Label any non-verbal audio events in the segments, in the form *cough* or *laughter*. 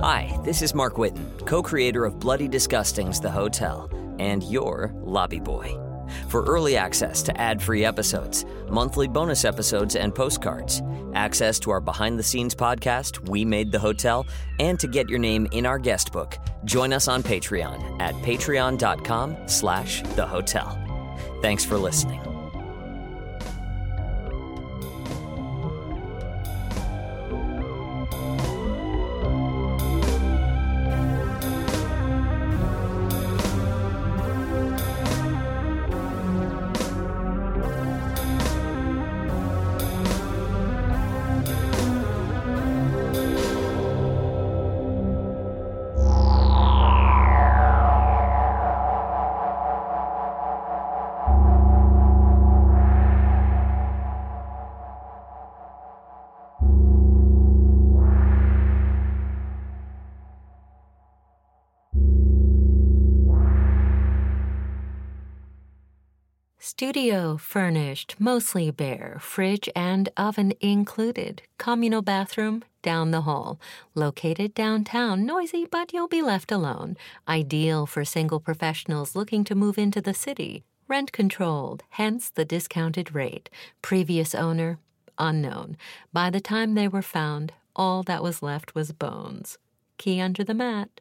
Hi, this is Mark Whitten, co creator of Bloody Disgusting's The Hotel, and your lobby boy. For early access to ad free episodes, monthly bonus episodes, and postcards, access to our behind the scenes podcast, We Made the Hotel, and to get your name in our guest book, join us on Patreon at patreon.com slash the hotel. Thanks for listening. Studio furnished, mostly bare, fridge and oven included. Communal bathroom down the hall. Located downtown, noisy, but you'll be left alone. Ideal for single professionals looking to move into the city. Rent controlled, hence the discounted rate. Previous owner, unknown. By the time they were found, all that was left was bones. Key under the mat.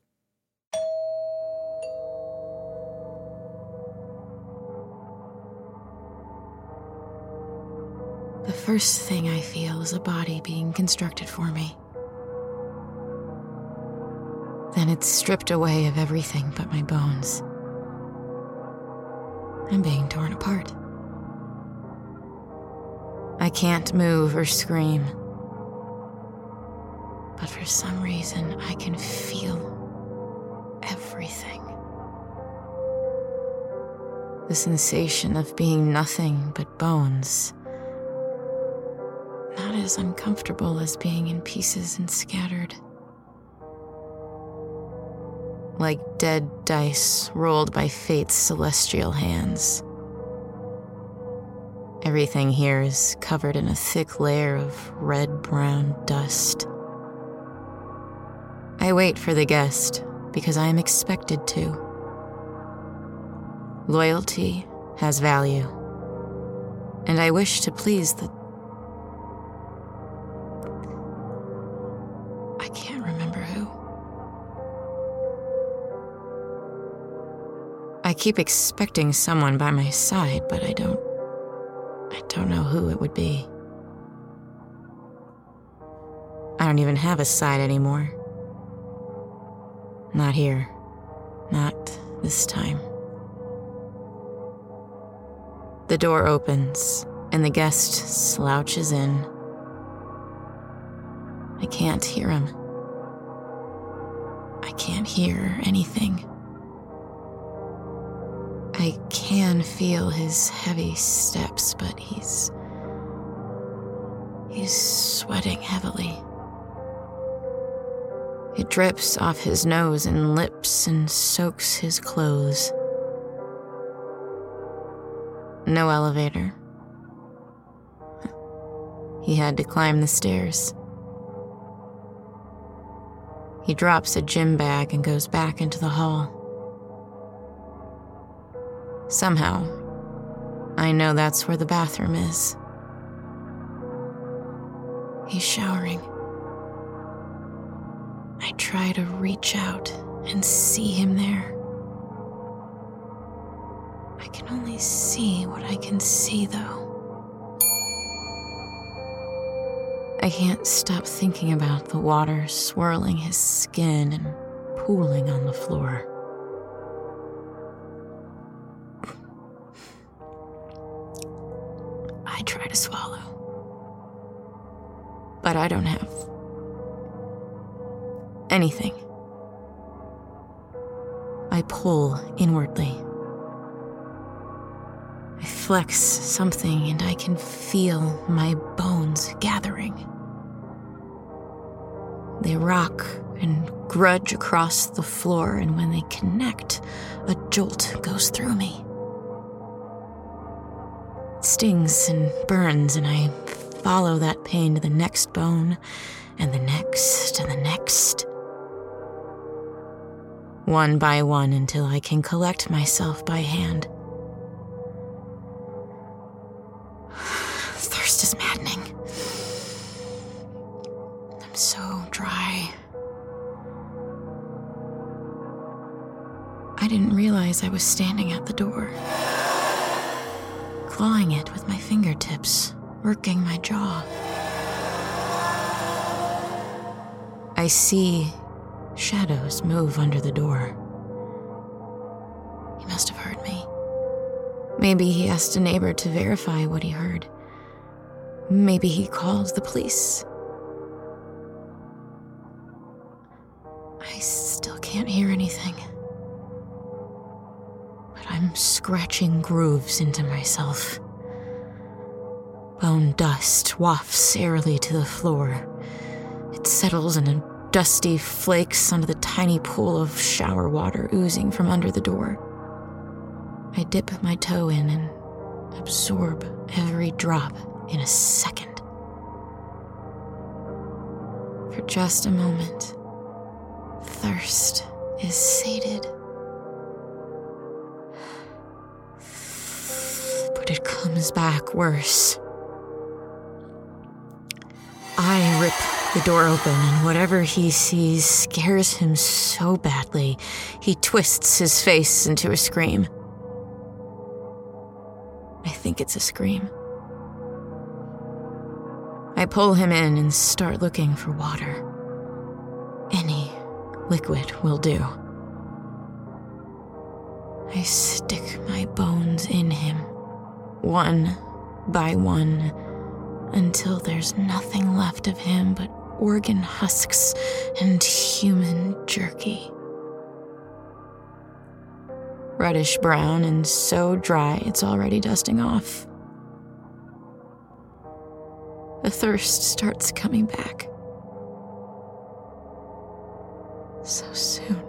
First thing I feel is a body being constructed for me. Then it's stripped away of everything but my bones. I'm being torn apart. I can't move or scream. But for some reason, I can feel everything. The sensation of being nothing but bones as uncomfortable as being in pieces and scattered. Like dead dice rolled by fate's celestial hands. Everything here is covered in a thick layer of red brown dust. I wait for the guest because I am expected to. Loyalty has value, and I wish to please the I keep expecting someone by my side, but I don't. I don't know who it would be. I don't even have a side anymore. Not here. Not this time. The door opens, and the guest slouches in. I can't hear him. I can't hear anything. I can feel his heavy steps, but he's. He's sweating heavily. It drips off his nose and lips and soaks his clothes. No elevator. He had to climb the stairs. He drops a gym bag and goes back into the hall. Somehow, I know that's where the bathroom is. He's showering. I try to reach out and see him there. I can only see what I can see, though. I can't stop thinking about the water swirling his skin and pooling on the floor. But I don't have anything. I pull inwardly. I flex something and I can feel my bones gathering. They rock and grudge across the floor, and when they connect, a jolt goes through me. It stings and burns, and I follow that pain to the next bone, and the next, and the next. one by one until I can collect myself by hand. *sighs* Thirst is maddening. I'm so dry. I didn't realize I was standing at the door, *sighs* clawing it with my fingertips, working my jaw. I see shadows move under the door. He must have heard me. Maybe he asked a neighbor to verify what he heard. Maybe he called the police. I still can't hear anything. But I'm scratching grooves into myself. Bone dust wafts airily to the floor. It settles in a dusty flakes onto the tiny pool of shower water oozing from under the door. I dip my toe in and absorb every drop in a second. For just a moment, thirst is sated. But it comes back worse. The door open, and whatever he sees scares him so badly, he twists his face into a scream. I think it's a scream. I pull him in and start looking for water. Any liquid will do. I stick my bones in him, one by one, until there's nothing left of him but organ husks and human jerky. Reddish brown and so dry it's already dusting off. The thirst starts coming back. So soon.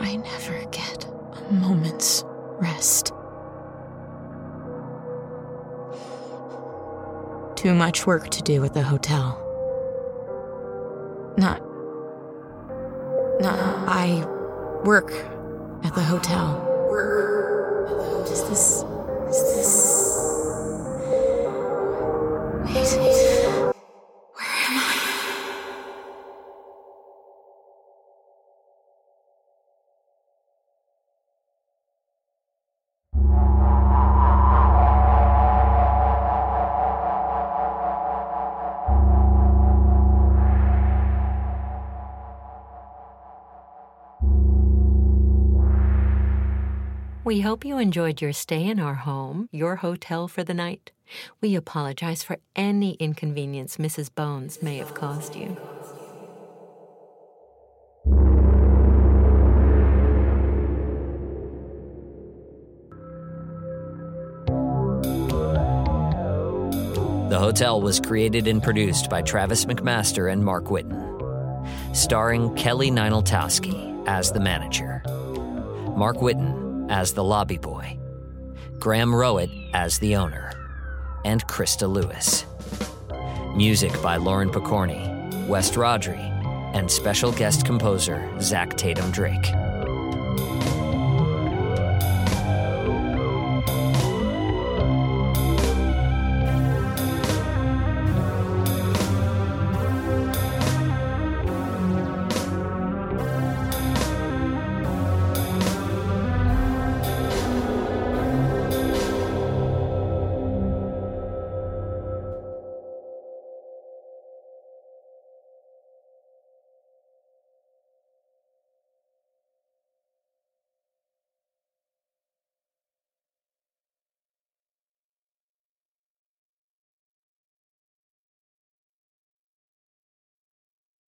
I never get a moment's rest. Too much work to do at the hotel. Not. Not. I work at the hotel. Work. Is this. We hope you enjoyed your stay in our home, your hotel for the night. We apologize for any inconvenience Mrs. Bones may have caused you. The Hotel was created and produced by Travis McMaster and Mark Whitten. Starring Kelly Nienaltowski as the manager, Mark Whitten as the lobby boy, Graham Rowat as the owner, and Christa Lewis. Music by Lauren Pokorney, West Rodri, and special guest composer Zach Tatom Drake.